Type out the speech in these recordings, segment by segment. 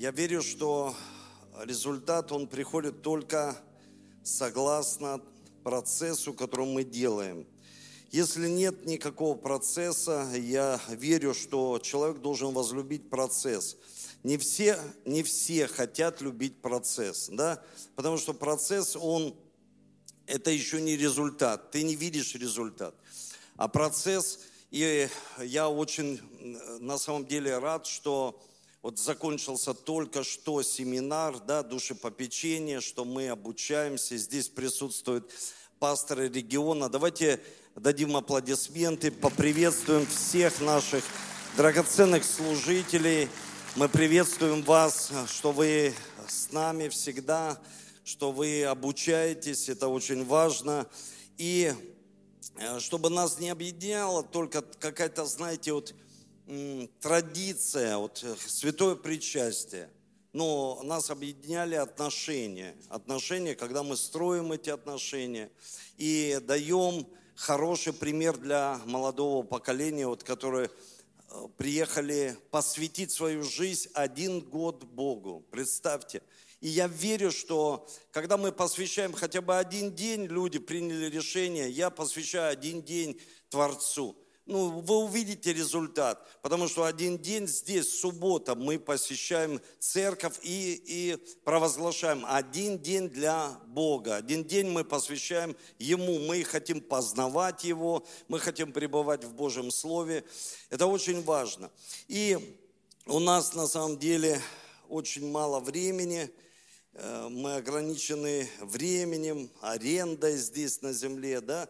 Я верю, что результат, он приходит только согласно процессу, который мы делаем. Если нет никакого процесса, я верю, что человек должен возлюбить процесс. Не все, не все хотят любить процесс, да? потому что процесс, он, это еще не результат, ты не видишь результат. А процесс, и я очень на самом деле рад, что вот закончился только что семинар, да, душепопечение, что мы обучаемся. Здесь присутствуют пасторы региона. Давайте дадим аплодисменты, поприветствуем всех наших драгоценных служителей. Мы приветствуем вас, что вы с нами всегда, что вы обучаетесь, это очень важно. И э, чтобы нас не объединяло только какая-то, знаете, вот традиция, вот э, святое причастие. Но нас объединяли отношения. Отношения, когда мы строим эти отношения и даем хороший пример для молодого поколения, вот, которые э, приехали посвятить свою жизнь один год Богу. Представьте. И я верю, что когда мы посвящаем хотя бы один день, люди приняли решение, я посвящаю один день Творцу ну, вы увидите результат. Потому что один день здесь, суббота, мы посещаем церковь и, и провозглашаем один день для Бога. Один день мы посвящаем Ему. Мы хотим познавать Его, мы хотим пребывать в Божьем Слове. Это очень важно. И у нас на самом деле очень мало времени. Э, мы ограничены временем, арендой здесь на земле, да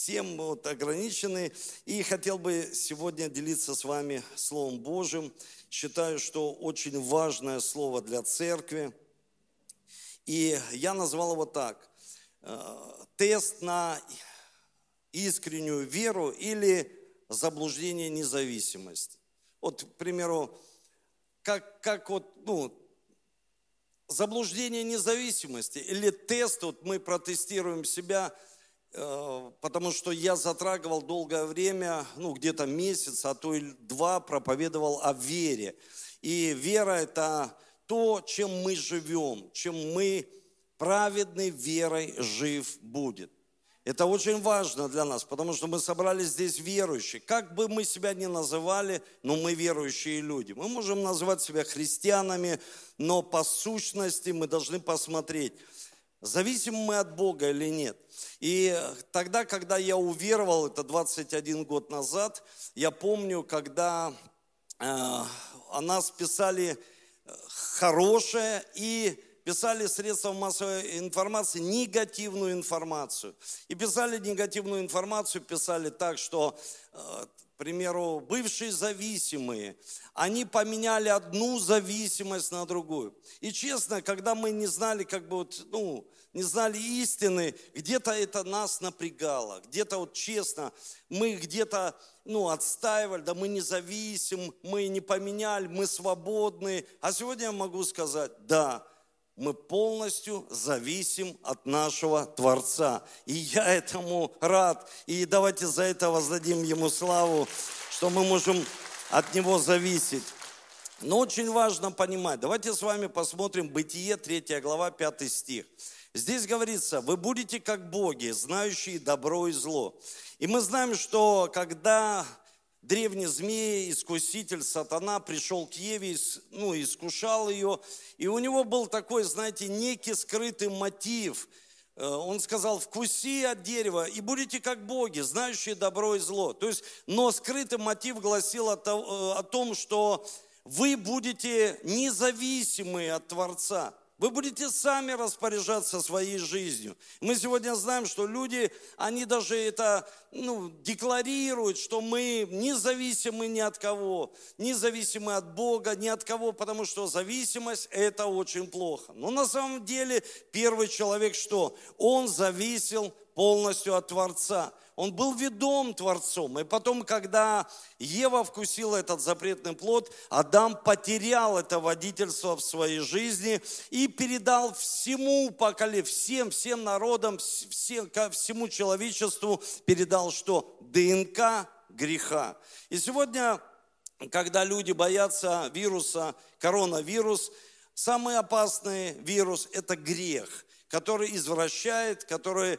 всем вот ограничены. И хотел бы сегодня делиться с вами Словом Божьим. Считаю, что очень важное слово для церкви. И я назвал его так. Э, тест на искреннюю веру или заблуждение независимости. Вот, к примеру, как, как вот, ну, заблуждение независимости или тест, вот мы протестируем себя – потому что я затрагивал долгое время, ну где-то месяц, а то и два проповедовал о вере. И вера – это то, чем мы живем, чем мы праведной верой жив будет. Это очень важно для нас, потому что мы собрались здесь верующие. Как бы мы себя ни называли, но мы верующие люди. Мы можем называть себя христианами, но по сущности мы должны посмотреть – Зависим мы от Бога или нет? И тогда, когда я уверовал, это 21 год назад, я помню, когда э, о нас писали э, хорошее и писали средства массовой информации негативную информацию. И писали негативную информацию, писали так, что э, примеру, бывшие зависимые, они поменяли одну зависимость на другую. И честно, когда мы не знали, как бы вот, ну, не знали истины, где-то это нас напрягало, где-то вот честно, мы где-то, ну, отстаивали, да мы не зависим, мы не поменяли, мы свободны. А сегодня я могу сказать, да, мы полностью зависим от нашего Творца. И я этому рад. И давайте за это воздадим Ему славу, что мы можем от Него зависеть. Но очень важно понимать. Давайте с вами посмотрим Бытие, 3 глава, 5 стих. Здесь говорится, вы будете как боги, знающие добро и зло. И мы знаем, что когда древний змей, искуситель, сатана пришел к Еве, ну, искушал ее. И у него был такой, знаете, некий скрытый мотив. Э, он сказал, вкуси от дерева и будете как боги, знающие добро и зло. То есть, но скрытый мотив гласил о э, том, что вы будете независимы от Творца. Вы будете сами распоряжаться своей жизнью. Мы сегодня знаем, что люди, они даже это ну, декларируют, что мы независимы ни от кого, независимы от Бога, ни от кого, потому что зависимость – это очень плохо. Но на самом деле первый человек что? Он зависел полностью от Творца. Он был ведом Творцом. И потом, когда Ева вкусила этот запретный плод, Адам потерял это водительство в своей жизни и передал всему поколению, всем, всем народам, всем, всему человечеству передал что? ДНК греха. И сегодня когда люди боятся вируса, коронавирус, самый опасный вирус – это грех, который извращает, который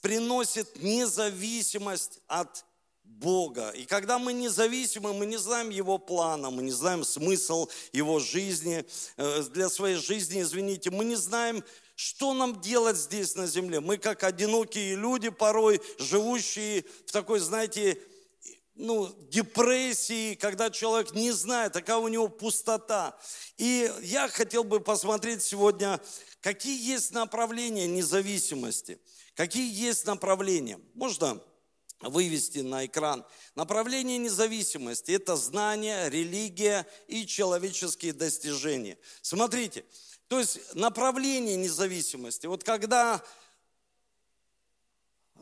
приносит независимость от Бога. И когда мы независимы, мы не знаем Его плана, мы не знаем смысл Его жизни, э, для своей жизни, извините, мы не знаем, что нам делать здесь на земле. Мы как одинокие люди порой, живущие в такой, знаете, ну, депрессии, когда человек не знает, какая у него пустота. И я хотел бы посмотреть сегодня, какие есть направления независимости, какие есть направления. Можно вывести на экран. Направление независимости – это знание, религия и человеческие достижения. Смотрите, то есть направление независимости. Вот когда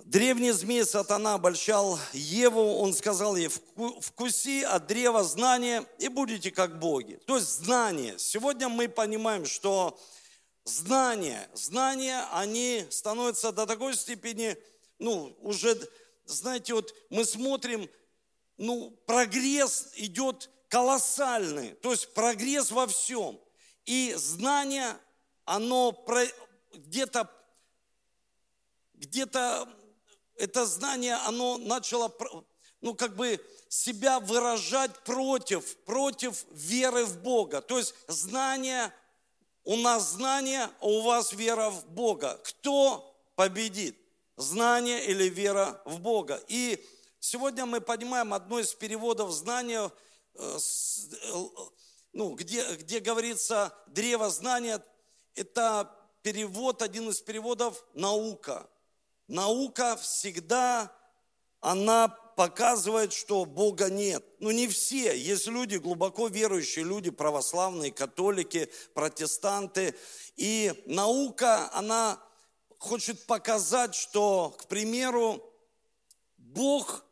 древний змей сатана обольщал Еву, он сказал ей, вкуси от древа знания и будете как боги. То есть знание. Сегодня мы понимаем, что знания, знания, они становятся до такой степени, ну, уже знаете, вот мы смотрим, ну, прогресс идет колоссальный, то есть прогресс во всем. И знание, оно где-то, где-то это знание, оно начало, ну, как бы себя выражать против, против веры в Бога. То есть знание, у нас знание, а у вас вера в Бога. Кто победит? знание или вера в Бога. И сегодня мы понимаем одно из переводов знания, э, э, ну, где, где говорится древо знания, это перевод, один из переводов наука. Наука всегда, она показывает, что Бога нет. Ну не все, есть люди, глубоко верующие люди, православные, католики, протестанты. И наука, она хочет показать, что, к примеру, Бог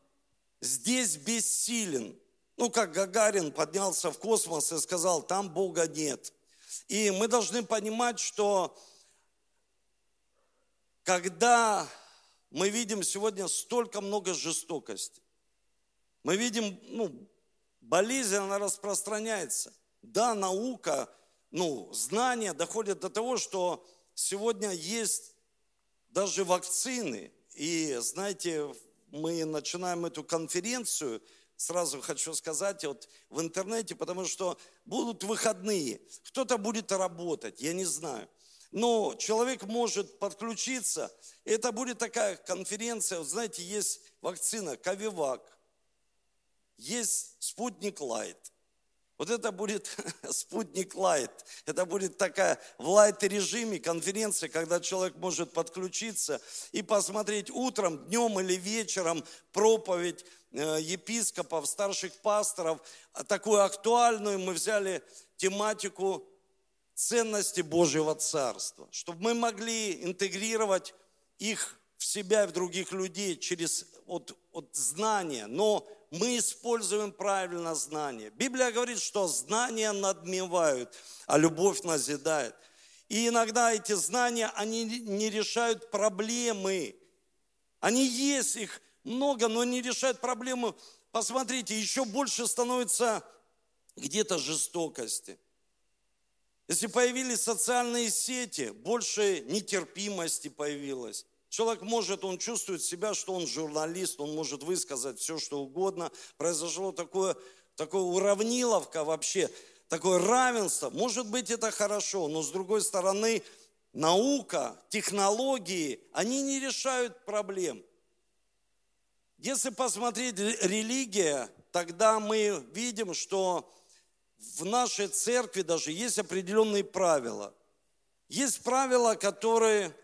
здесь бессилен. Ну, как Гагарин поднялся в космос и сказал, там Бога нет. И мы должны понимать, что когда мы видим сегодня столько много жестокости, мы видим, ну, болезнь, она распространяется. Да, наука, ну, знания доходят до того, что сегодня есть даже вакцины. И знаете, мы начинаем эту конференцию, сразу хочу сказать, вот в интернете, потому что будут выходные, кто-то будет работать, я не знаю. Но человек может подключиться, это будет такая конференция, вот знаете, есть вакцина Ковивак, есть спутник Лайт – вот это будет спутник лайт. Это будет такая в лайт-режиме конференция, когда человек может подключиться и посмотреть утром, днем или вечером проповедь э, епископов, старших пасторов. Такую актуальную мы взяли тематику ценности Божьего Царства, чтобы мы могли интегрировать их в себя и в других людей через от, от знания. Но мы используем правильно знание. Библия говорит, что знания надмевают, а любовь назидает. И иногда эти знания, они не решают проблемы. Они есть, их много, но не решают проблемы. Посмотрите, еще больше становится где-то жестокости. Если появились социальные сети, больше нетерпимости появилось. Человек может, он чувствует себя, что он журналист, он может высказать все, что угодно. Произошло такое, такое уравниловка вообще, такое равенство. Может быть, это хорошо, но с другой стороны, наука, технологии, они не решают проблем. Если посмотреть религия, тогда мы видим, что в нашей церкви даже есть определенные правила. Есть правила, которые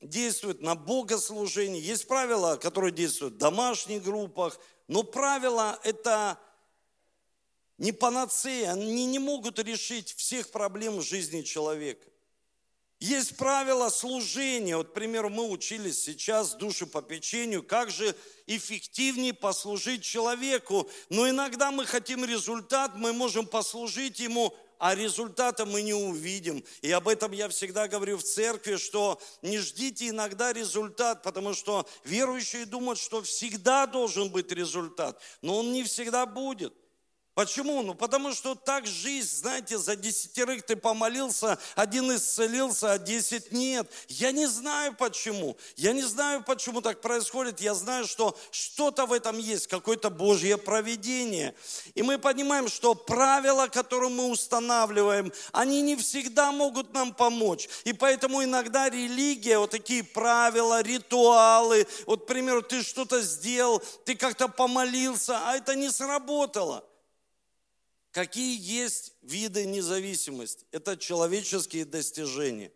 действуют на богослужении, есть правила, которые действуют в домашних группах, но правила это не панацея, они не могут решить всех проблем жизни человека. Есть правила служения. Вот, к примеру, мы учились сейчас душепопечению, как же эффективнее послужить человеку. Но иногда мы хотим результат, мы можем послужить ему а результата мы не увидим. И об этом я всегда говорю в церкви, что не ждите иногда результат, потому что верующие думают, что всегда должен быть результат, но он не всегда будет. Почему? Ну, потому что так жизнь, знаете, за десятерых ты помолился, один исцелился, а десять нет. Я не знаю почему. Я не знаю, почему так происходит. Я знаю, что что-то в этом есть, какое-то Божье проведение. И мы понимаем, что правила, которые мы устанавливаем, они не всегда могут нам помочь. И поэтому иногда религия, вот такие правила, ритуалы, вот, к примеру, ты что-то сделал, ты как-то помолился, а это не сработало. Какие есть виды независимости? Это человеческие достижения.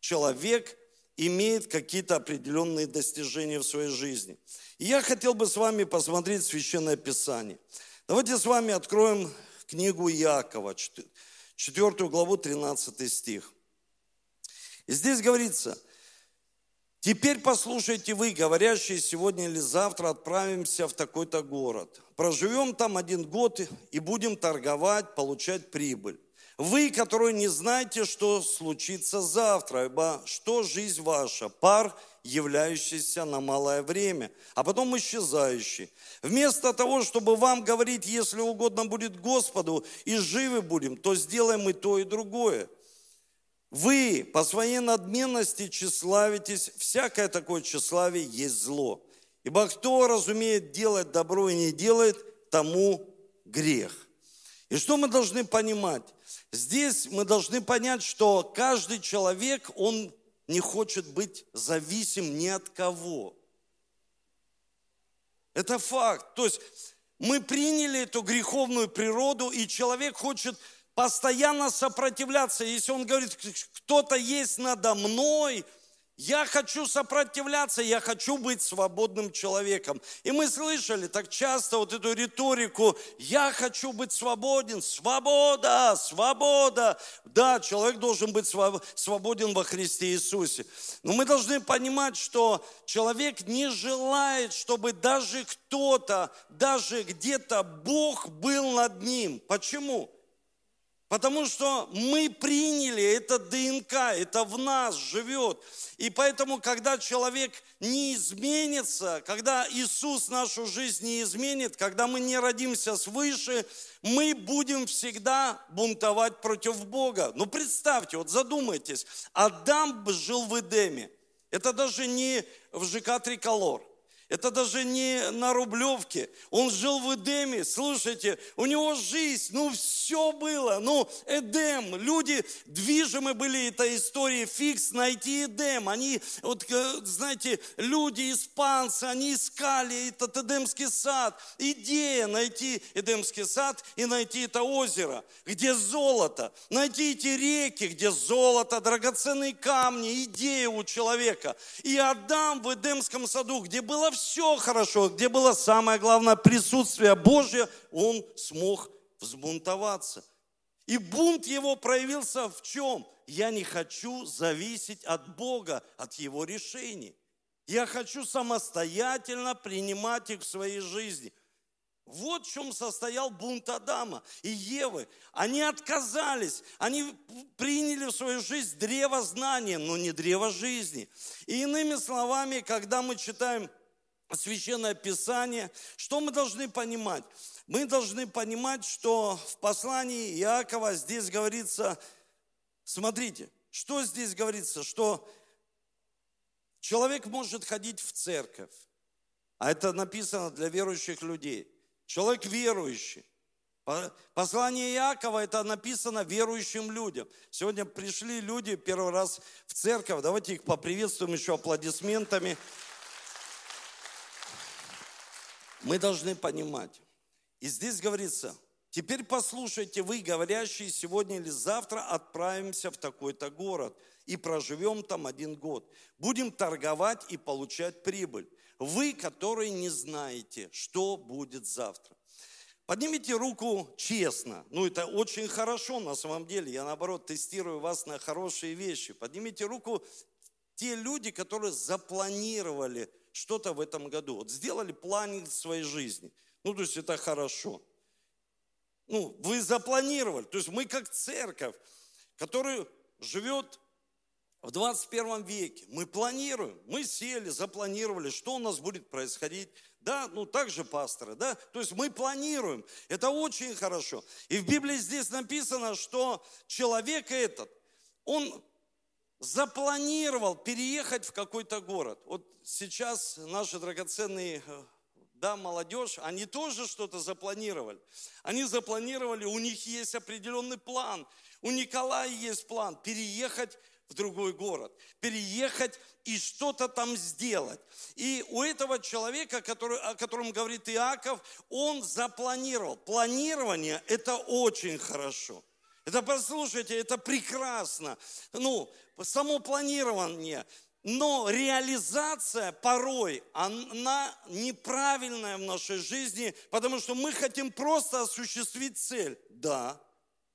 Человек имеет какие-то определенные достижения в своей жизни. И я хотел бы с вами посмотреть Священное Писание. Давайте с вами откроем книгу Иакова, 4 главу, 13 стих. И здесь говорится – Теперь послушайте вы, говорящие, сегодня или завтра отправимся в такой-то город. Проживем там один год и будем торговать, получать прибыль. Вы, которые не знаете, что случится завтра, ибо что жизнь ваша? Пар, являющийся на малое время, а потом исчезающий. Вместо того, чтобы вам говорить, если угодно будет Господу, и живы будем, то сделаем и то, и другое. Вы по своей надменности тщеславитесь, всякое такое тщеславие есть зло. Ибо кто разумеет делать добро и не делает, тому грех. И что мы должны понимать? Здесь мы должны понять, что каждый человек, он не хочет быть зависим ни от кого. Это факт. То есть мы приняли эту греховную природу, и человек хочет постоянно сопротивляться. Если он говорит, кто-то есть надо мной, я хочу сопротивляться, я хочу быть свободным человеком. И мы слышали так часто вот эту риторику, я хочу быть свободен, свобода, свобода. Да, человек должен быть свободен во Христе Иисусе. Но мы должны понимать, что человек не желает, чтобы даже кто-то, даже где-то Бог был над ним. Почему? Потому что мы приняли это ДНК, это в нас живет. И поэтому, когда человек не изменится, когда Иисус нашу жизнь не изменит, когда мы не родимся свыше, мы будем всегда бунтовать против Бога. Ну представьте, вот задумайтесь, Адам жил в Эдеме. Это даже не в ЖК Триколор. Это даже не на Рублевке. Он жил в Эдеме. Слушайте, у него жизнь, ну все было. Ну, Эдем. Люди движимы были этой историей. Фикс найти Эдем. Они, вот, э, знаете, люди, испанцы, они искали этот Эдемский сад. Идея найти Эдемский сад и найти это озеро, где золото. Найти эти реки, где золото, драгоценные камни. Идея у человека. И Адам в Эдемском саду, где было все все хорошо, где было самое главное присутствие Божье, он смог взбунтоваться. И бунт его проявился в чем? Я не хочу зависеть от Бога, от Его решений. Я хочу самостоятельно принимать их в своей жизни. Вот в чем состоял бунт Адама и Евы. Они отказались, они приняли в свою жизнь древо знания, но не древо жизни. И иными словами, когда мы читаем Священное Писание. Что мы должны понимать? Мы должны понимать, что в послании Иакова здесь говорится, смотрите, что здесь говорится, что человек может ходить в церковь, а это написано для верующих людей. Человек верующий. Послание Иакова это написано верующим людям. Сегодня пришли люди первый раз в церковь. Давайте их поприветствуем еще аплодисментами. Мы должны понимать. И здесь говорится, теперь послушайте вы, говорящие, сегодня или завтра отправимся в такой-то город и проживем там один год. Будем торговать и получать прибыль. Вы, которые не знаете, что будет завтра. Поднимите руку честно. Ну, это очень хорошо на самом деле. Я, наоборот, тестирую вас на хорошие вещи. Поднимите руку те люди, которые запланировали что-то в этом году. Вот сделали план своей жизни. Ну, то есть это хорошо. Ну, вы запланировали. То есть мы как церковь, которая живет в 21 веке мы планируем, мы сели, запланировали, что у нас будет происходить. Да, ну так же пасторы, да, то есть мы планируем, это очень хорошо. И в Библии здесь написано, что человек этот, он запланировал переехать в какой-то город. Вот сейчас наши драгоценные э, да, молодежь, они тоже что-то запланировали. Они запланировали, у них есть определенный план. У Николая есть план переехать в другой город, переехать и что-то там сделать. И у этого человека, который, о котором говорит Иаков, он запланировал. Планирование – это очень хорошо. Это, послушайте, это прекрасно. Ну, само планирование, но реализация порой, она неправильная в нашей жизни, потому что мы хотим просто осуществить цель. Да,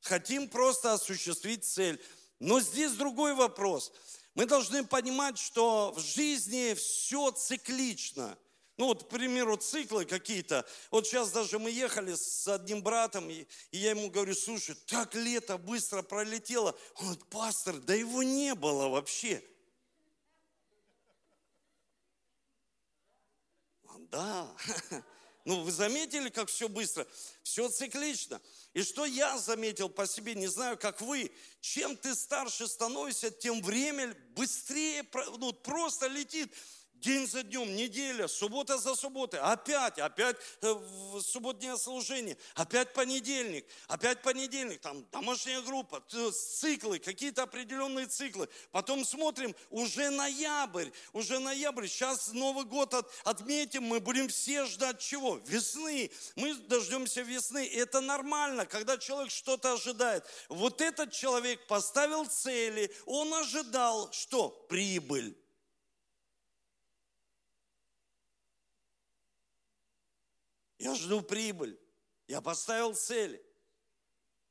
хотим просто осуществить цель. Но здесь другой вопрос. Мы должны понимать, что в жизни все циклично. Ну вот, к примеру, циклы какие-то. Вот сейчас даже мы ехали с одним братом, и, я ему говорю, слушай, так лето быстро пролетело. Он говорит, пастор, да его не было вообще. Да. Ну, вы заметили, как все быстро? Все циклично. И что я заметил по себе, не знаю, как вы, чем ты старше становишься, тем время быстрее, ну, просто летит. День за днем, неделя, суббота за субботой, опять, опять э, субботнее служение, опять понедельник, опять понедельник, там домашняя группа, циклы, какие-то определенные циклы. Потом смотрим, уже ноябрь, уже ноябрь, сейчас Новый год от, отметим, мы будем все ждать чего? Весны. Мы дождемся весны. Это нормально, когда человек что-то ожидает. Вот этот человек поставил цели, он ожидал что? Прибыль. Я жду прибыль. Я поставил цели.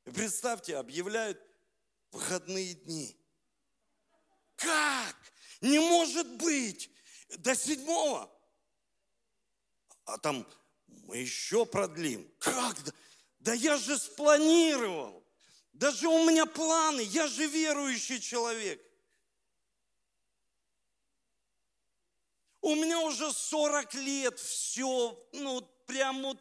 И представьте, объявляют выходные дни. Как? Не может быть! До седьмого. А там мы еще продлим. Как? Да я же спланировал. Даже у меня планы. Я же верующий человек. У меня уже 40 лет все, ну, прям вот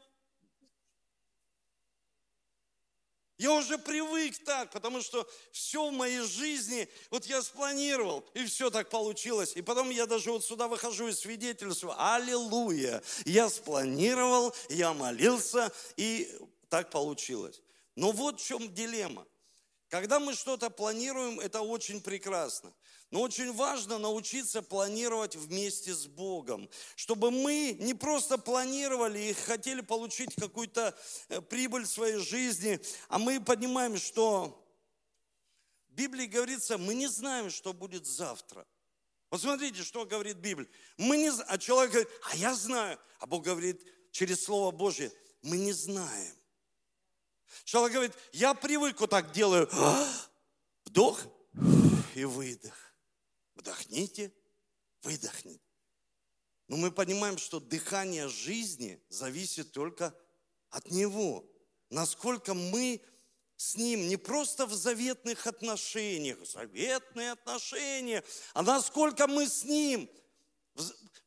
Я уже привык так, потому что все в моей жизни, вот я спланировал, и все так получилось. И потом я даже вот сюда выхожу и свидетельствую, аллилуйя, я спланировал, я молился, и так получилось. Но вот в чем дилемма. Когда мы что-то планируем, это очень прекрасно. Но очень важно научиться планировать вместе с Богом, чтобы мы не просто планировали и хотели получить какую-то э, прибыль в своей жизни, а мы понимаем, что в Библии говорится, мы не знаем, что будет завтра. Посмотрите, что говорит Библия. Мы не, а человек говорит, а я знаю. А Бог говорит через Слово Божье, мы не знаем. Человек говорит, я привык вот так делаю. Вдох и выдох. Вдохните, выдохните. Но мы понимаем, что дыхание жизни зависит только от Него. Насколько мы с Ним не просто в заветных отношениях, заветные отношения, а насколько мы с Ним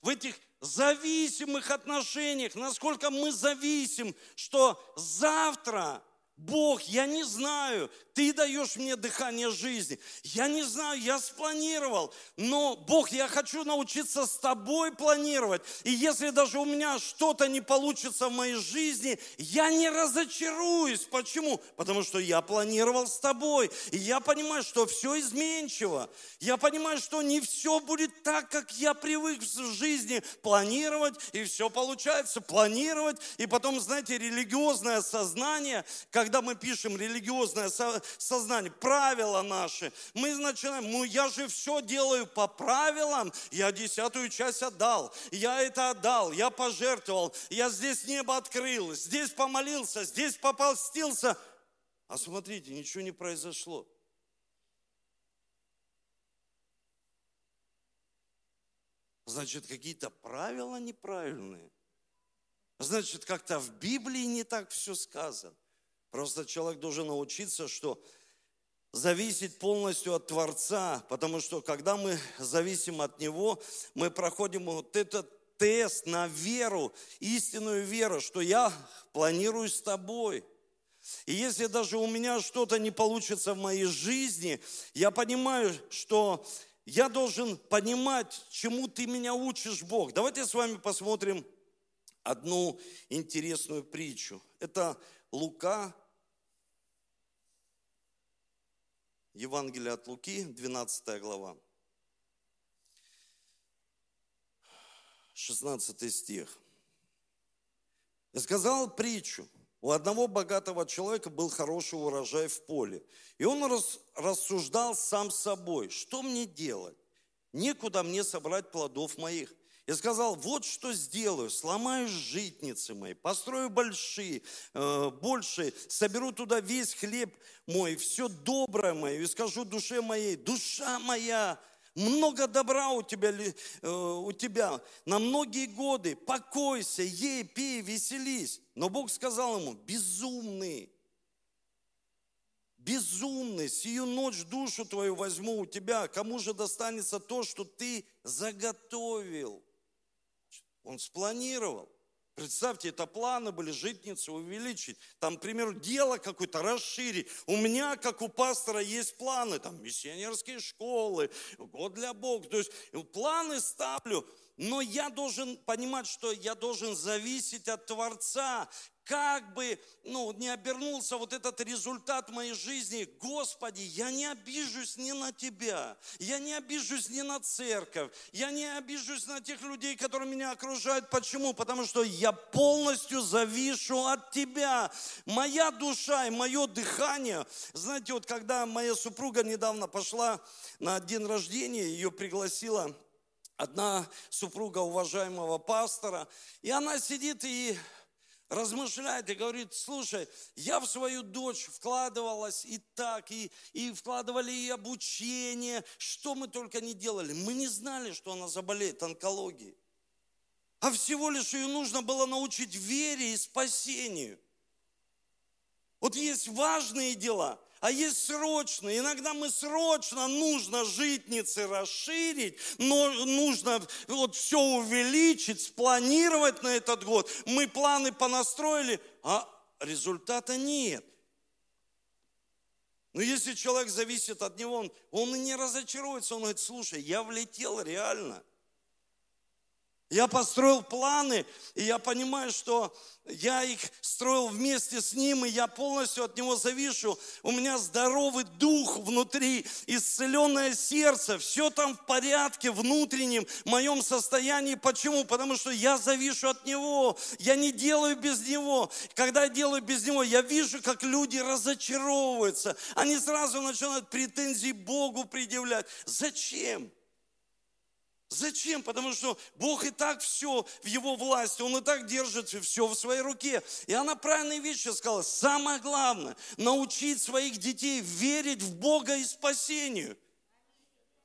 в этих зависимых отношениях, насколько мы зависим, что завтра Бог, я не знаю, ты даешь мне дыхание жизни. Я не знаю, я спланировал, но Бог, я хочу научиться с тобой планировать. И если даже у меня что-то не получится в моей жизни, я не разочаруюсь. Почему? Потому что я планировал с тобой. И я понимаю, что все изменчиво. Я понимаю, что не все будет так, как я привык в жизни планировать, и все получается планировать. И потом, знаете, религиозное сознание, когда мы пишем религиозное сознание, правила наши, мы начинаем, ну я же все делаю по правилам, я десятую часть отдал, я это отдал, я пожертвовал, я здесь небо открыл, здесь помолился, здесь попостился. А смотрите, ничего не произошло. Значит, какие-то правила неправильные. Значит, как-то в Библии не так все сказано. Просто человек должен научиться, что зависеть полностью от Творца, потому что когда мы зависим от Него, мы проходим вот этот тест на веру, истинную веру, что я планирую с тобой. И если даже у меня что-то не получится в моей жизни, я понимаю, что я должен понимать, чему ты меня учишь, Бог. Давайте с вами посмотрим одну интересную притчу. Это Лука, Евангелие от Луки, 12 глава. 16 стих. И сказал притчу. У одного богатого человека был хороший урожай в поле. И он рассуждал сам собой, что мне делать? Некуда мне собрать плодов моих. И сказал, вот что сделаю, сломаю житницы мои, построю большие, э, большие, соберу туда весь хлеб мой, все доброе мое, и скажу душе моей, душа моя, много добра у тебя, э, у тебя на многие годы, покойся, ей, пей, веселись. Но Бог сказал ему, безумный, безумный, сию ночь душу твою возьму у тебя, кому же достанется то, что ты заготовил? Он спланировал. Представьте, это планы были житницы увеличить. Там, к примеру, дело какое-то расширить. У меня, как у пастора, есть планы. Там миссионерские школы, год для Бога. То есть планы ставлю. Но я должен понимать, что я должен зависеть от Творца. Как бы ну, не обернулся вот этот результат моей жизни, Господи, я не обижусь ни на Тебя, я не обижусь ни на церковь, я не обижусь на тех людей, которые меня окружают. Почему? Потому что я полностью завишу от Тебя. Моя душа и мое дыхание, знаете, вот когда моя супруга недавно пошла на день рождения, ее пригласила одна супруга уважаемого пастора, и она сидит и размышляет и говорит, слушай, я в свою дочь вкладывалась и так, и, и вкладывали и обучение, что мы только не делали. Мы не знали, что она заболеет онкологией. А всего лишь ее нужно было научить вере и спасению. Вот есть важные дела, а есть срочно. Иногда мы срочно нужно житницы расширить, но нужно вот все увеличить, спланировать на этот год. Мы планы понастроили, а результата нет. Но если человек зависит от него, он, он и не разочаруется, он говорит, слушай, я влетел реально. Я построил планы, и я понимаю, что я их строил вместе с ним, и я полностью от него завишу. У меня здоровый дух внутри, исцеленное сердце, все там в порядке, внутреннем моем состоянии. Почему? Потому что я завишу от него, я не делаю без него. Когда я делаю без него, я вижу, как люди разочаровываются. Они сразу начинают претензии Богу предъявлять. Зачем? Зачем? Потому что Бог и так все в Его власти, Он и так держит все в своей руке. И она правильные вещи сказала. Самое главное, научить своих детей верить в Бога и спасению –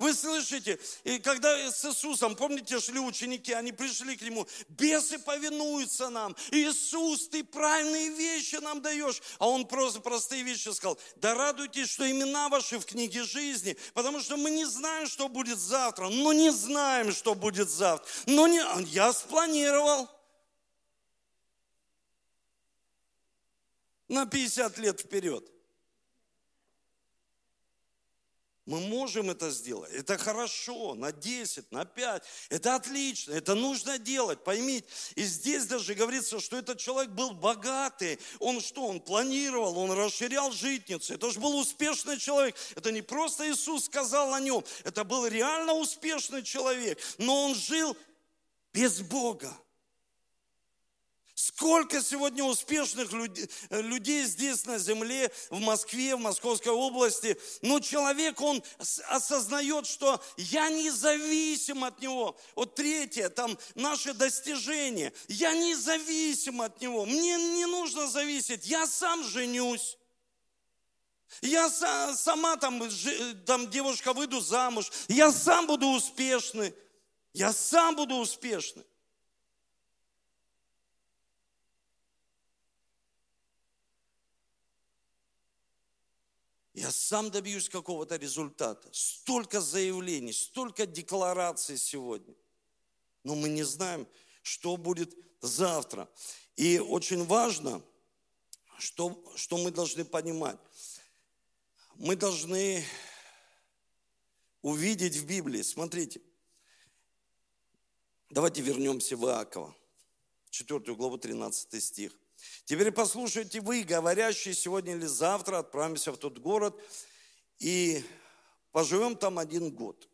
вы слышите? И когда с Иисусом, помните, шли ученики, они пришли к Нему, бесы повинуются нам. Иисус, ты правильные вещи нам даешь. А Он просто простые вещи сказал. Да радуйтесь, что имена ваши в книге жизни, потому что мы не знаем, что будет завтра. Но не знаем, что будет завтра. Но не, я спланировал. На 50 лет вперед. Мы можем это сделать. Это хорошо, на 10, на 5. Это отлично, это нужно делать, поймите. И здесь даже говорится, что этот человек был богатый. Он что, он планировал, он расширял житницу. Это же был успешный человек. Это не просто Иисус сказал о нем. Это был реально успешный человек. Но он жил без Бога. Сколько сегодня успешных людей здесь на земле, в Москве, в Московской области. Но человек, он осознает, что я независим от него. Вот третье, там наши достижения. Я независим от него. Мне не нужно зависеть. Я сам женюсь. Я сама там, там девушка выйду замуж. Я сам буду успешный. Я сам буду успешный. Я сам добьюсь какого-то результата. Столько заявлений, столько деклараций сегодня. Но мы не знаем, что будет завтра. И очень важно, что, что мы должны понимать. Мы должны увидеть в Библии. Смотрите, давайте вернемся в Иакова, 4 главу, 13 стих. Теперь послушайте вы, говорящие сегодня или завтра, отправимся в тот город и поживем там один год.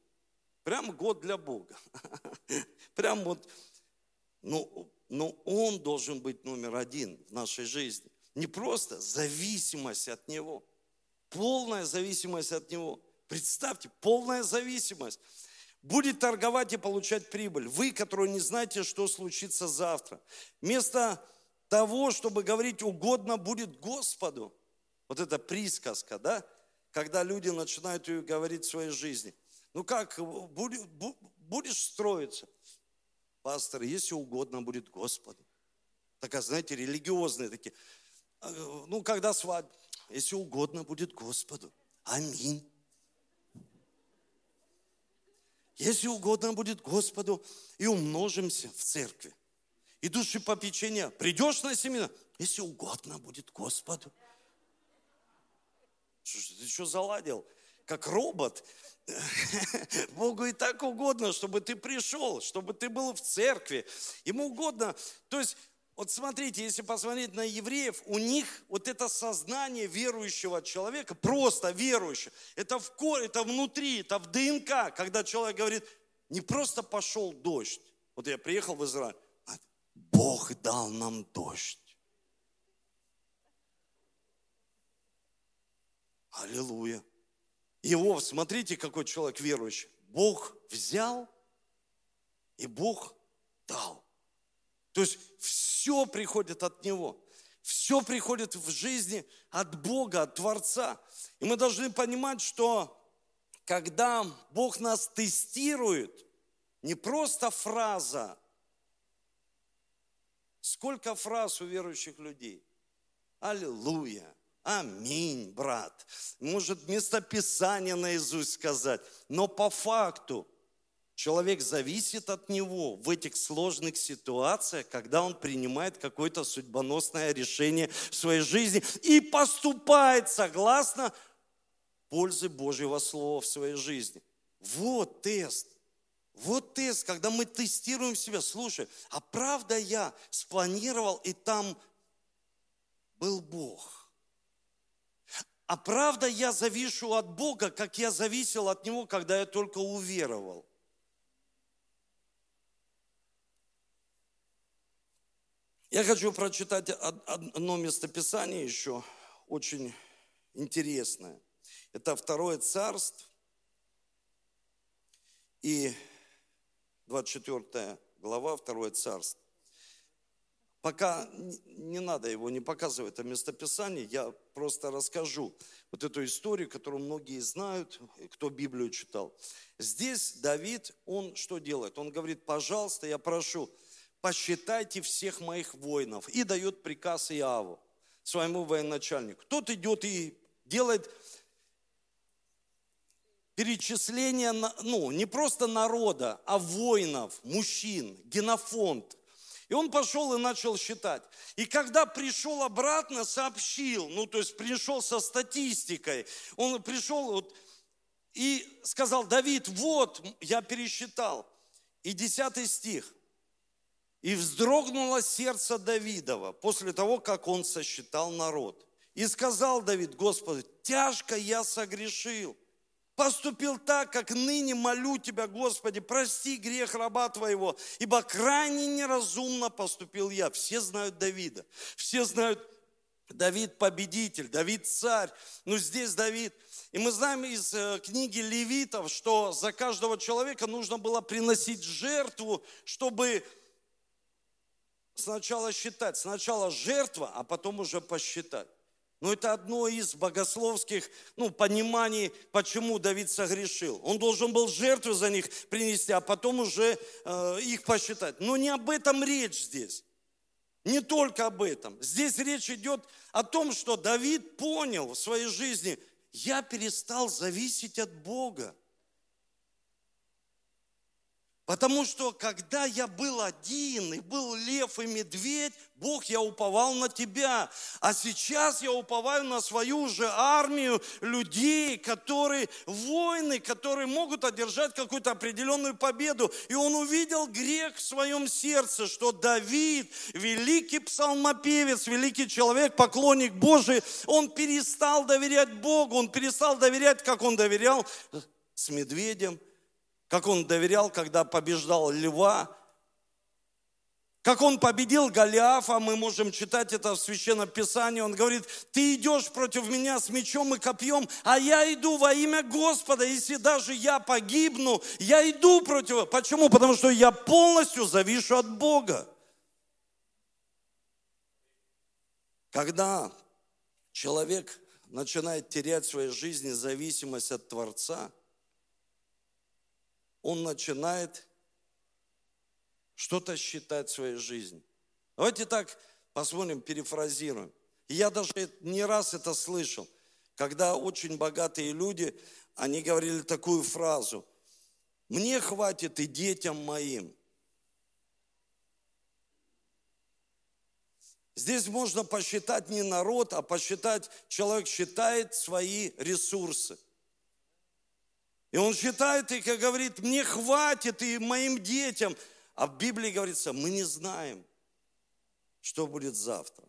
Прям год для Бога. Прям вот, ну, но Он должен быть номер один в нашей жизни. Не просто зависимость от Него, полная зависимость от Него. Представьте, полная зависимость. Будет торговать и получать прибыль. Вы, которые не знаете, что случится завтра. Вместо того, чтобы говорить угодно будет Господу. Вот это присказка, да? Когда люди начинают ее говорить в своей жизни. Ну как, будешь строиться? Пастор, если угодно будет Господу. Такая, знаете, религиозные такие. Ну, когда свадьба, если угодно будет Господу. Аминь. Если угодно будет Господу, и умножимся в церкви и души попечения. Придешь на семинар, если угодно будет Господу. Ты что заладил? Как робот. Богу и так угодно, чтобы ты пришел, чтобы ты был в церкви. Ему угодно. То есть, вот смотрите, если посмотреть на евреев, у них вот это сознание верующего человека, просто верующего, это в коре, это внутри, это в ДНК, когда человек говорит, не просто пошел дождь. Вот я приехал в Израиль, Бог дал нам дождь. Аллилуйя. Иов, смотрите, какой человек верующий. Бог взял, и Бог дал. То есть все приходит от Него. Все приходит в жизни от Бога, от Творца. И мы должны понимать, что когда Бог нас тестирует, не просто фраза, Сколько фраз у верующих людей. Аллилуйя. Аминь, брат. Может, местописание наизусть сказать. Но по факту человек зависит от него в этих сложных ситуациях, когда он принимает какое-то судьбоносное решение в своей жизни и поступает согласно пользы Божьего Слова в своей жизни. Вот тест. Вот тест, когда мы тестируем себя, слушай, а правда я спланировал, и там был Бог. А правда я завишу от Бога, как я зависел от Него, когда я только уверовал. Я хочу прочитать одно местописание еще, очень интересное. Это второе царство. И 24 глава, 2 царство. Пока не надо его не показывать, это местописание, я просто расскажу вот эту историю, которую многие знают, кто Библию читал. Здесь Давид, он что делает? Он говорит, пожалуйста, я прошу, посчитайте всех моих воинов. И дает приказ Иаву, своему военачальнику. Тот идет и делает перечисление, ну, не просто народа, а воинов, мужчин, генофонд. И он пошел и начал считать. И когда пришел обратно, сообщил, ну, то есть пришел со статистикой, он пришел вот, и сказал, Давид, вот, я пересчитал. И десятый стих. И вздрогнуло сердце Давидова после того, как он сосчитал народ. И сказал Давид, Господи, тяжко я согрешил поступил так, как ныне молю Тебя, Господи, прости грех раба Твоего, ибо крайне неразумно поступил я. Все знают Давида, все знают Давид победитель, Давид царь, но здесь Давид. И мы знаем из э, книги Левитов, что за каждого человека нужно было приносить жертву, чтобы сначала считать. Сначала жертва, а потом уже посчитать. Но это одно из богословских ну, пониманий, почему Давид согрешил. Он должен был жертву за них принести, а потом уже э, их посчитать. Но не об этом речь здесь. Не только об этом. Здесь речь идет о том, что Давид понял в своей жизни, я перестал зависеть от Бога. Потому что когда я был один, и был лев и медведь, Бог, я уповал на Тебя. А сейчас я уповаю на свою же армию людей, которые воины, которые могут одержать какую-то определенную победу. И он увидел грех в своем сердце, что Давид, великий псалмопевец, великий человек, поклонник Божий, он перестал доверять Богу, он перестал доверять, как он доверял с медведем, как он доверял, когда побеждал льва, как он победил Голиафа, мы можем читать это в Священном Писании. Он говорит, ты идешь против меня с мечом и копьем, а я иду во имя Господа. Если даже я погибну, я иду против... Почему? Потому что я полностью завишу от Бога. Когда человек начинает терять в своей жизни зависимость от Творца – он начинает что-то считать в своей жизни. Давайте так посмотрим, перефразируем. Я даже не раз это слышал, когда очень богатые люди, они говорили такую фразу, мне хватит и детям моим. Здесь можно посчитать не народ, а посчитать, человек считает свои ресурсы – и он считает и говорит, мне хватит и моим детям. А в Библии говорится, мы не знаем, что будет завтра.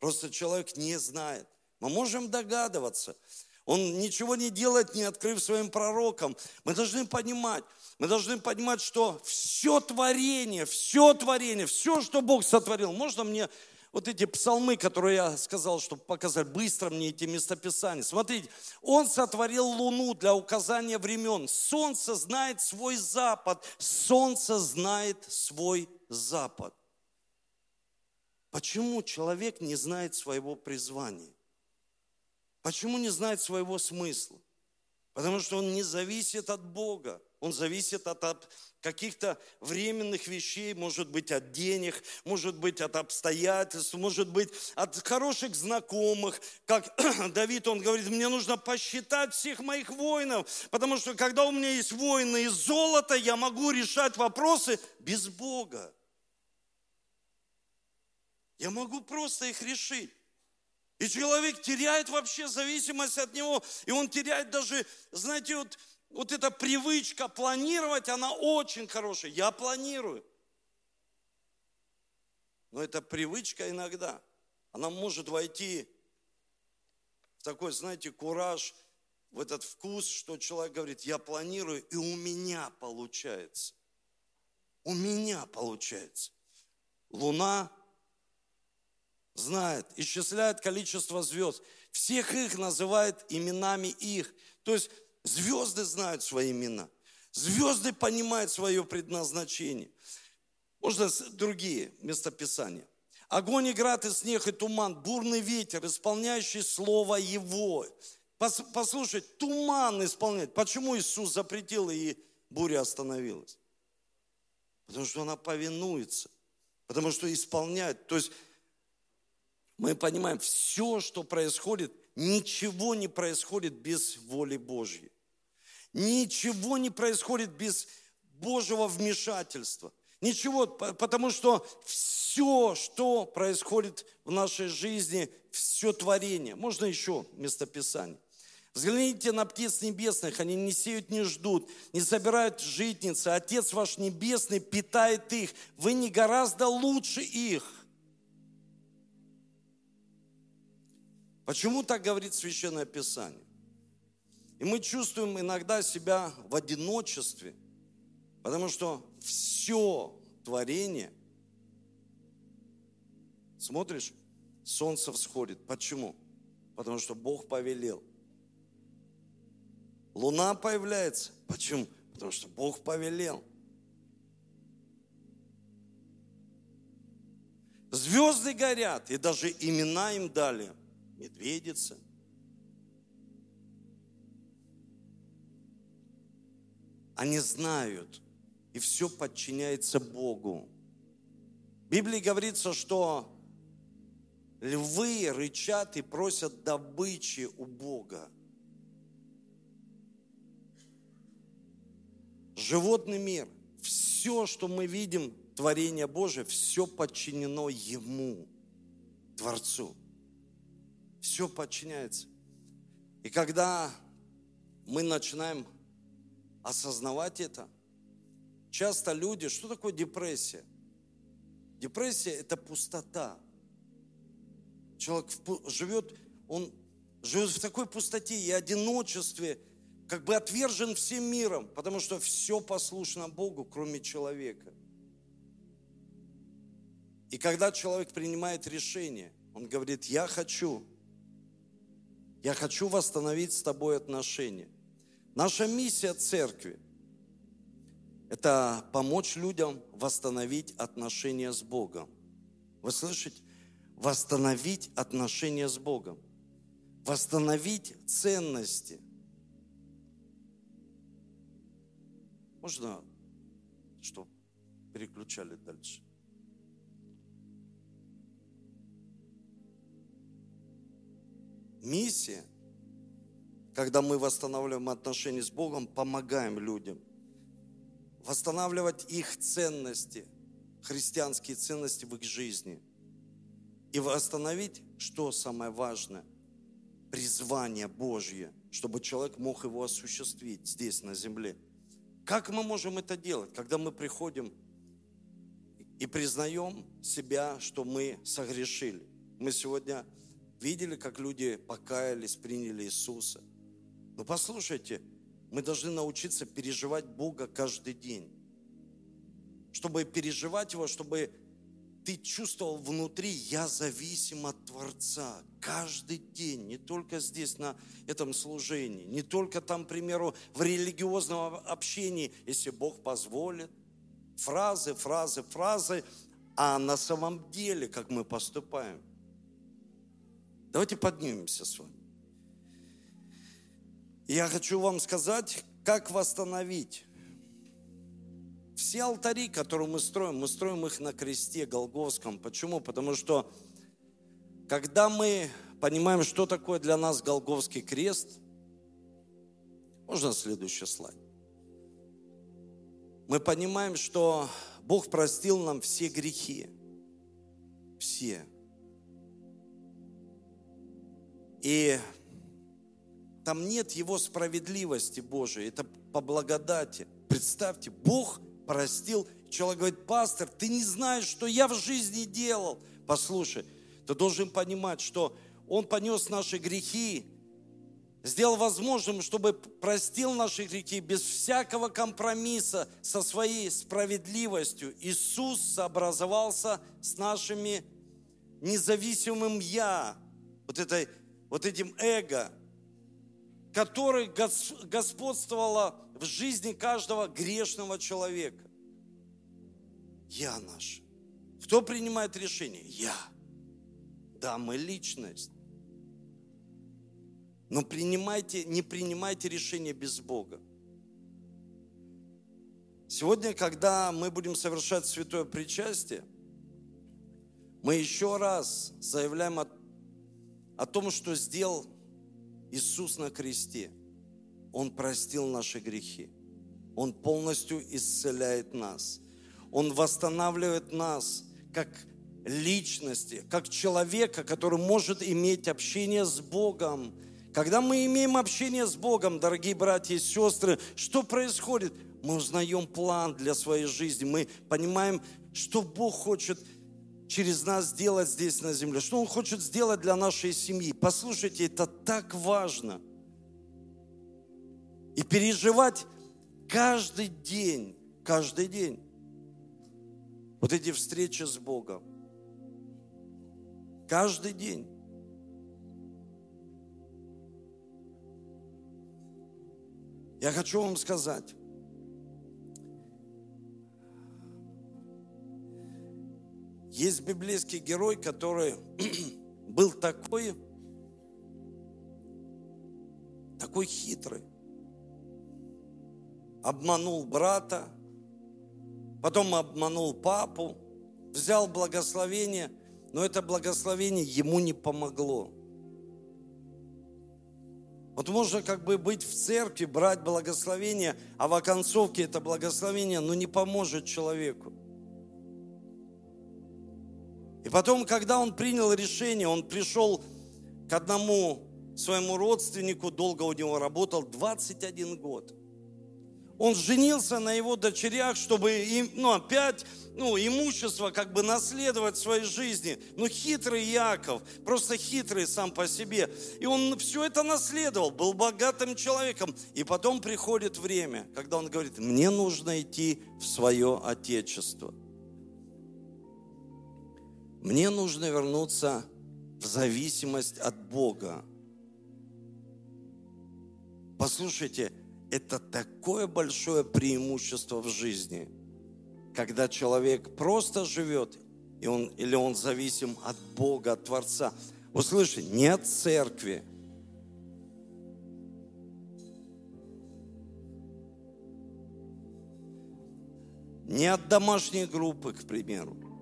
Просто человек не знает. Мы можем догадываться. Он ничего не делает, не открыв своим пророкам. Мы должны понимать, мы должны понимать, что все творение, все творение, все, что Бог сотворил, можно мне вот эти псалмы, которые я сказал, чтобы показать быстро мне эти местописания. Смотрите, Он сотворил луну для указания времен. Солнце знает свой запад. Солнце знает свой запад. Почему человек не знает своего призвания? Почему не знает своего смысла? Потому что он не зависит от Бога. Он зависит от, каких-то временных вещей, может быть от денег, может быть от обстоятельств, может быть от хороших знакомых. Как Давид, он говорит, мне нужно посчитать всех моих воинов, потому что когда у меня есть воины из золота, я могу решать вопросы без Бога. Я могу просто их решить. И человек теряет вообще зависимость от него, и он теряет даже, знаете, вот вот эта привычка планировать, она очень хорошая. Я планирую. Но эта привычка иногда, она может войти в такой, знаете, кураж, в этот вкус, что человек говорит, я планирую, и у меня получается. У меня получается. Луна знает, исчисляет количество звезд. Всех их называет именами их. То есть Звезды знают свои имена. Звезды понимают свое предназначение. Можно другие местописания. Огонь и град, и снег, и туман, бурный ветер, исполняющий слово Его. Послушать, туман исполнять. Почему Иисус запретил, и буря остановилась? Потому что она повинуется. Потому что исполняет. То есть мы понимаем, все, что происходит, ничего не происходит без воли Божьей. Ничего не происходит без Божьего вмешательства. Ничего, потому что все, что происходит в нашей жизни, все творение. Можно еще местописание. Взгляните на птиц небесных, они не сеют, не ждут, не собирают житницы. Отец ваш небесный питает их. Вы не гораздо лучше их. Почему так говорит Священное Писание? И мы чувствуем иногда себя в одиночестве, потому что все творение, смотришь, солнце всходит. Почему? Потому что Бог повелел. Луна появляется. Почему? Потому что Бог повелел. Звезды горят, и даже имена им дали. Медведица, Они знают, и все подчиняется Богу. В Библии говорится, что львы рычат и просят добычи у Бога. Животный мир, все, что мы видим, творение Божие, все подчинено Ему, Творцу. Все подчиняется. И когда мы начинаем осознавать это, часто люди, что такое депрессия? Депрессия – это пустота. Человек живет, он живет в такой пустоте и одиночестве, как бы отвержен всем миром, потому что все послушно Богу, кроме человека. И когда человек принимает решение, он говорит, я хочу, я хочу восстановить с тобой отношения. Наша миссия церкви – это помочь людям восстановить отношения с Богом. Вы слышите? Восстановить отношения с Богом. Восстановить ценности. Можно, чтобы переключали дальше? Миссия – когда мы восстанавливаем отношения с Богом, помогаем людям восстанавливать их ценности, христианские ценности в их жизни. И восстановить, что самое важное, призвание Божье, чтобы человек мог его осуществить здесь, на земле. Как мы можем это делать, когда мы приходим и признаем себя, что мы согрешили? Мы сегодня видели, как люди покаялись, приняли Иисуса – но послушайте, мы должны научиться переживать Бога каждый день. Чтобы переживать Его, чтобы ты чувствовал внутри, я зависим от Творца каждый день, не только здесь, на этом служении, не только там, к примеру, в религиозном общении, если Бог позволит, фразы, фразы, фразы, а на самом деле, как мы поступаем. Давайте поднимемся с вами. Я хочу вам сказать, как восстановить. Все алтари, которые мы строим, мы строим их на кресте Голговском. Почему? Потому что когда мы понимаем, что такое для нас Голговский крест, можно следующий слайд. Мы понимаем, что Бог простил нам все грехи. Все. И там нет его справедливости Божией, это по благодати. Представьте, Бог простил. Человек говорит, пастор, ты не знаешь, что я в жизни делал. Послушай, ты должен понимать, что Он понес наши грехи, сделал возможным, чтобы простил наши грехи без всякого компромисса со своей справедливостью. Иисус сообразовался с нашими независимым «я», вот, этой, вот этим эго, которое господствовало в жизни каждого грешного человека. Я наш. Кто принимает решение? Я. Да, мы личность. Но принимайте, не принимайте решение без Бога. Сегодня, когда мы будем совершать святое причастие, мы еще раз заявляем о, о том, что сделал Иисус на кресте, Он простил наши грехи. Он полностью исцеляет нас. Он восстанавливает нас как личности, как человека, который может иметь общение с Богом. Когда мы имеем общение с Богом, дорогие братья и сестры, что происходит? Мы узнаем план для своей жизни. Мы понимаем, что Бог хочет – через нас сделать здесь на земле, что Он хочет сделать для нашей семьи. Послушайте, это так важно. И переживать каждый день, каждый день вот эти встречи с Богом. Каждый день. Я хочу вам сказать, Есть библейский герой, который был такой, такой хитрый. Обманул брата, потом обманул папу, взял благословение но это благословение ему не помогло. Вот можно как бы быть в церкви, брать благословение, а в оконцовке это благословение, но не поможет человеку. И потом, когда он принял решение, он пришел к одному своему родственнику, долго у него работал, 21 год. Он женился на его дочерях, чтобы им, ну, опять ну, имущество как бы наследовать в своей жизни. Ну, хитрый Яков, просто хитрый сам по себе. И он все это наследовал, был богатым человеком. И потом приходит время, когда он говорит, мне нужно идти в свое отечество. Мне нужно вернуться в зависимость от Бога. Послушайте, это такое большое преимущество в жизни, когда человек просто живет, и он, или он зависим от Бога, от Творца. Услышите, не от церкви, не от домашней группы, к примеру,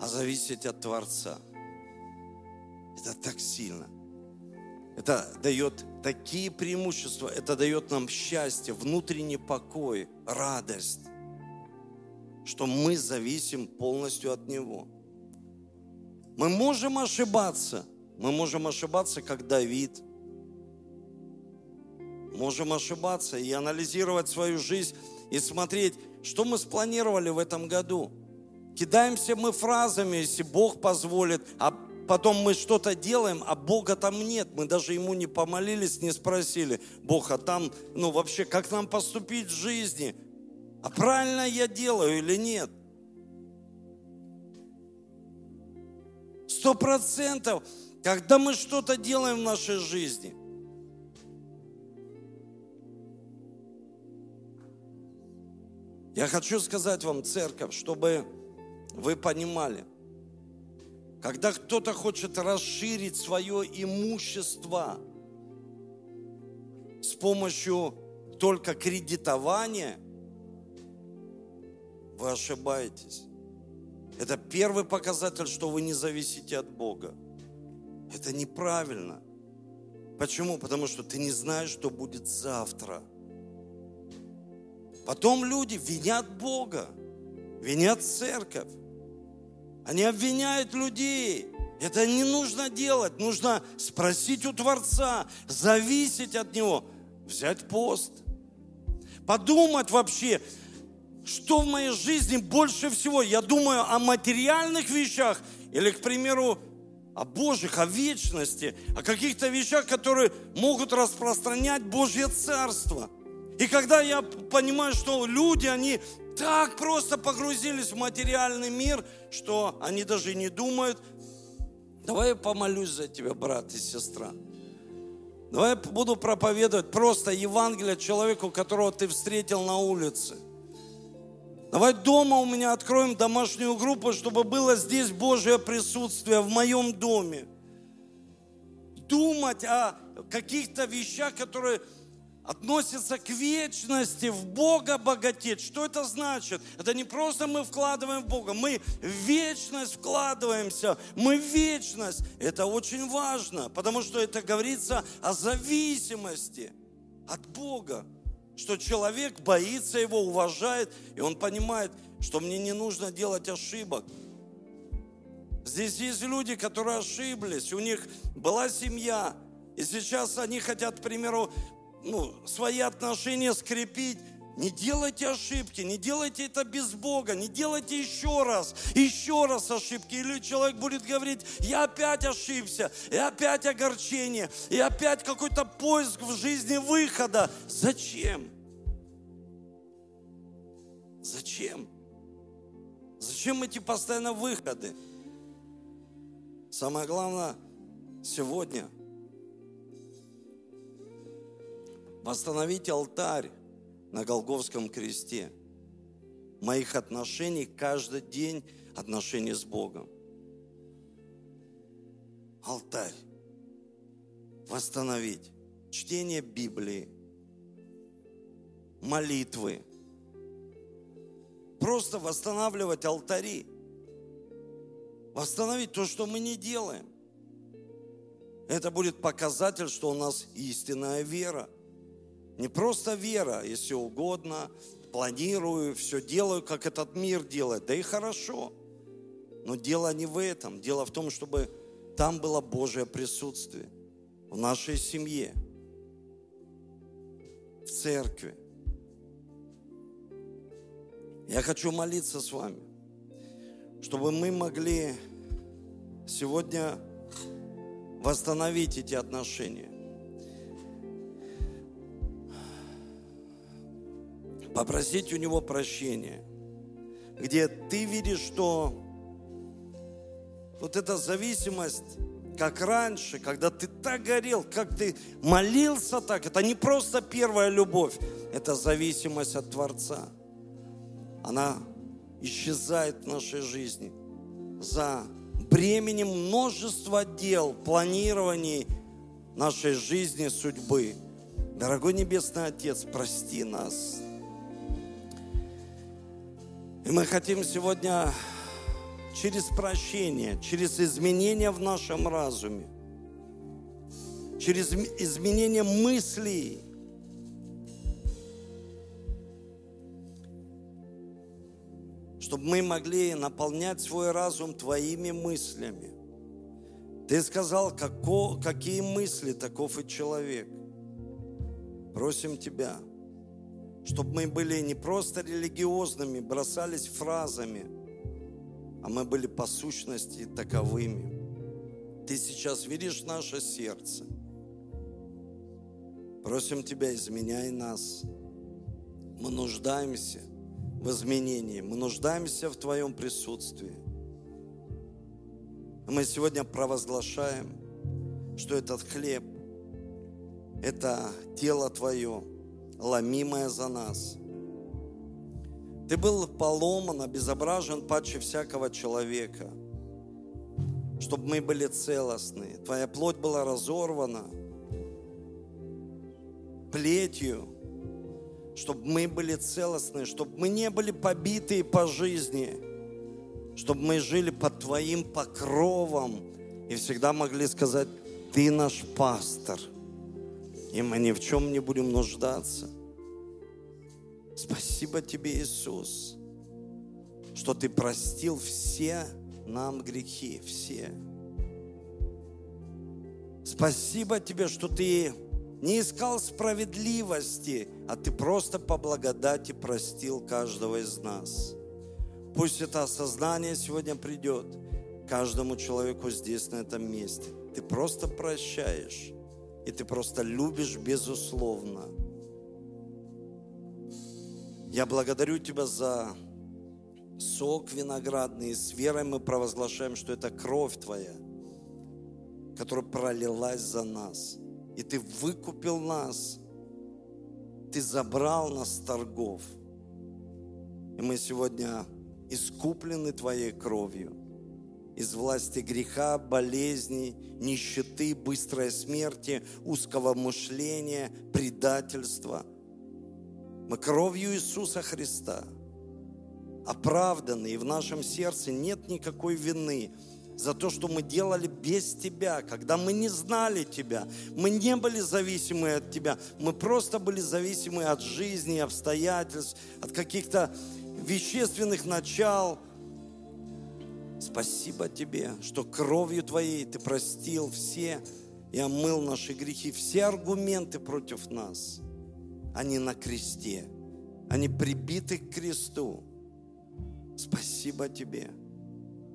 а зависеть от Творца. Это так сильно. Это дает такие преимущества, это дает нам счастье, внутренний покой, радость, что мы зависим полностью от Него. Мы можем ошибаться, мы можем ошибаться, как Давид. Можем ошибаться и анализировать свою жизнь и смотреть, что мы спланировали в этом году. Кидаемся мы фразами, если Бог позволит, а потом мы что-то делаем, а Бога там нет. Мы даже Ему не помолились, не спросили, Бог, а там, ну вообще, как нам поступить в жизни? А правильно я делаю или нет? Сто процентов, когда мы что-то делаем в нашей жизни, я хочу сказать вам, церковь, чтобы вы понимали – когда кто-то хочет расширить свое имущество с помощью только кредитования, вы ошибаетесь. Это первый показатель, что вы не зависите от Бога. Это неправильно. Почему? Потому что ты не знаешь, что будет завтра. Потом люди винят Бога, винят церковь. Они обвиняют людей. Это не нужно делать. Нужно спросить у Творца, зависеть от Него, взять пост. Подумать вообще, что в моей жизни больше всего. Я думаю о материальных вещах или, к примеру, о Божьих, о вечности, о каких-то вещах, которые могут распространять Божье Царство. И когда я понимаю, что люди, они так просто погрузились в материальный мир, что они даже не думают, давай я помолюсь за тебя, брат и сестра. Давай я буду проповедовать просто Евангелие человеку, которого ты встретил на улице. Давай дома у меня откроем домашнюю группу, чтобы было здесь Божье присутствие в моем доме. Думать о каких-то вещах, которые относится к вечности, в Бога богатеть. Что это значит? Это не просто мы вкладываем в Бога, мы в вечность вкладываемся, мы в вечность. Это очень важно, потому что это говорится о зависимости от Бога, что человек боится Его, уважает, и он понимает, что мне не нужно делать ошибок. Здесь есть люди, которые ошиблись, у них была семья, и сейчас они хотят, к примеру, ну, свои отношения скрепить, не делайте ошибки, не делайте это без Бога, не делайте еще раз, еще раз ошибки. Или человек будет говорить, я опять ошибся, и опять огорчение, и опять какой-то поиск в жизни выхода. Зачем? Зачем? Зачем эти постоянно выходы? Самое главное сегодня – восстановить алтарь на Голговском кресте. Моих отношений каждый день отношения с Богом. Алтарь. Восстановить. Чтение Библии. Молитвы. Просто восстанавливать алтари. восстановить то, что мы не делаем. Это будет показатель, что у нас истинная вера. Не просто вера, если угодно, планирую, все делаю, как этот мир делает. Да и хорошо. Но дело не в этом. Дело в том, чтобы там было Божье присутствие в нашей семье, в церкви. Я хочу молиться с вами, чтобы мы могли сегодня восстановить эти отношения. Попросить у него прощения, где ты видишь, что вот эта зависимость, как раньше, когда ты так горел, как ты молился так, это не просто первая любовь, это зависимость от Творца. Она исчезает в нашей жизни за бременем множества дел, планирований нашей жизни, судьбы. Дорогой Небесный Отец, прости нас. И мы хотим сегодня через прощение, через изменения в нашем разуме, через изменение мыслей, чтобы мы могли наполнять свой разум Твоими мыслями. Ты сказал, како, какие мысли, таков и человек. Просим Тебя, чтобы мы были не просто религиозными, бросались фразами, а мы были по сущности таковыми. Ты сейчас видишь наше сердце. Просим Тебя, изменяй нас. Мы нуждаемся – в изменении. Мы нуждаемся в Твоем присутствии. Мы сегодня провозглашаем, что этот хлеб – это тело Твое, ломимое за нас. Ты был поломан, обезображен паче всякого человека, чтобы мы были целостны. Твоя плоть была разорвана плетью – чтобы мы были целостны, чтобы мы не были побитые по жизни, чтобы мы жили под Твоим покровом и всегда могли сказать, Ты наш пастор, и мы ни в чем не будем нуждаться. Спасибо Тебе, Иисус, что Ты простил все нам грехи, все. Спасибо Тебе, что Ты не искал справедливости, а ты просто по благодати простил каждого из нас. Пусть это осознание сегодня придет каждому человеку здесь, на этом месте. Ты просто прощаешь, и ты просто любишь безусловно. Я благодарю Тебя за сок виноградный. С верой мы провозглашаем, что это кровь Твоя, которая пролилась за нас – и Ты выкупил нас. Ты забрал нас с торгов. И мы сегодня искуплены Твоей кровью. Из власти греха, болезней, нищеты, быстрой смерти, узкого мышления, предательства. Мы кровью Иисуса Христа оправданы, и в нашем сердце нет никакой вины за то, что мы делали без Тебя, когда мы не знали Тебя, мы не были зависимы от Тебя, мы просто были зависимы от жизни, обстоятельств, от каких-то вещественных начал. Спасибо Тебе, что кровью Твоей Ты простил все и омыл наши грехи, все аргументы против нас. Они на кресте, они прибиты к кресту. Спасибо Тебе.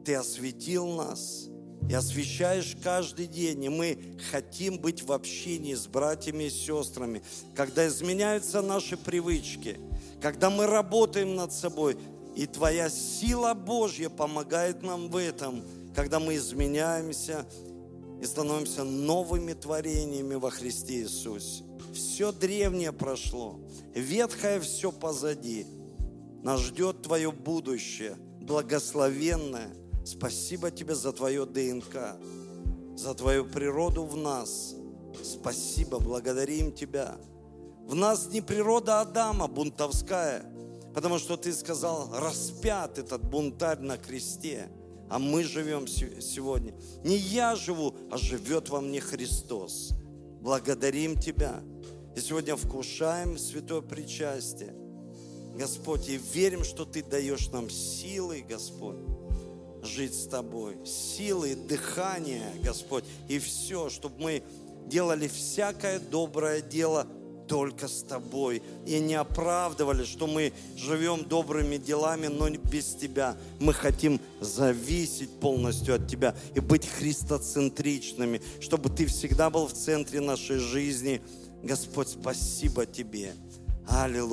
Ты осветил нас и освещаешь каждый день. И мы хотим быть в общении с братьями и сестрами. Когда изменяются наши привычки, когда мы работаем над собой, и Твоя сила Божья помогает нам в этом, когда мы изменяемся и становимся новыми творениями во Христе Иисусе. Все древнее прошло, ветхое все позади. Нас ждет Твое будущее, благословенное, Спасибо тебе за твое ДНК, за твою природу в нас. Спасибо, благодарим тебя. В нас не природа Адама бунтовская, потому что ты сказал, распят этот бунтарь на кресте. а мы живем сегодня. Не я живу, а живет во мне Христос. Благодарим Тебя. И сегодня вкушаем святое причастие. Господь, и верим, что Ты даешь нам силы, Господь, жить с Тобой. Силы, дыхание, Господь, и все, чтобы мы делали всякое доброе дело только с Тобой. И не оправдывали, что мы живем добрыми делами, но без Тебя. Мы хотим зависеть полностью от Тебя и быть христоцентричными, чтобы Ты всегда был в центре нашей жизни. Господь, спасибо Тебе. Аллилуйя.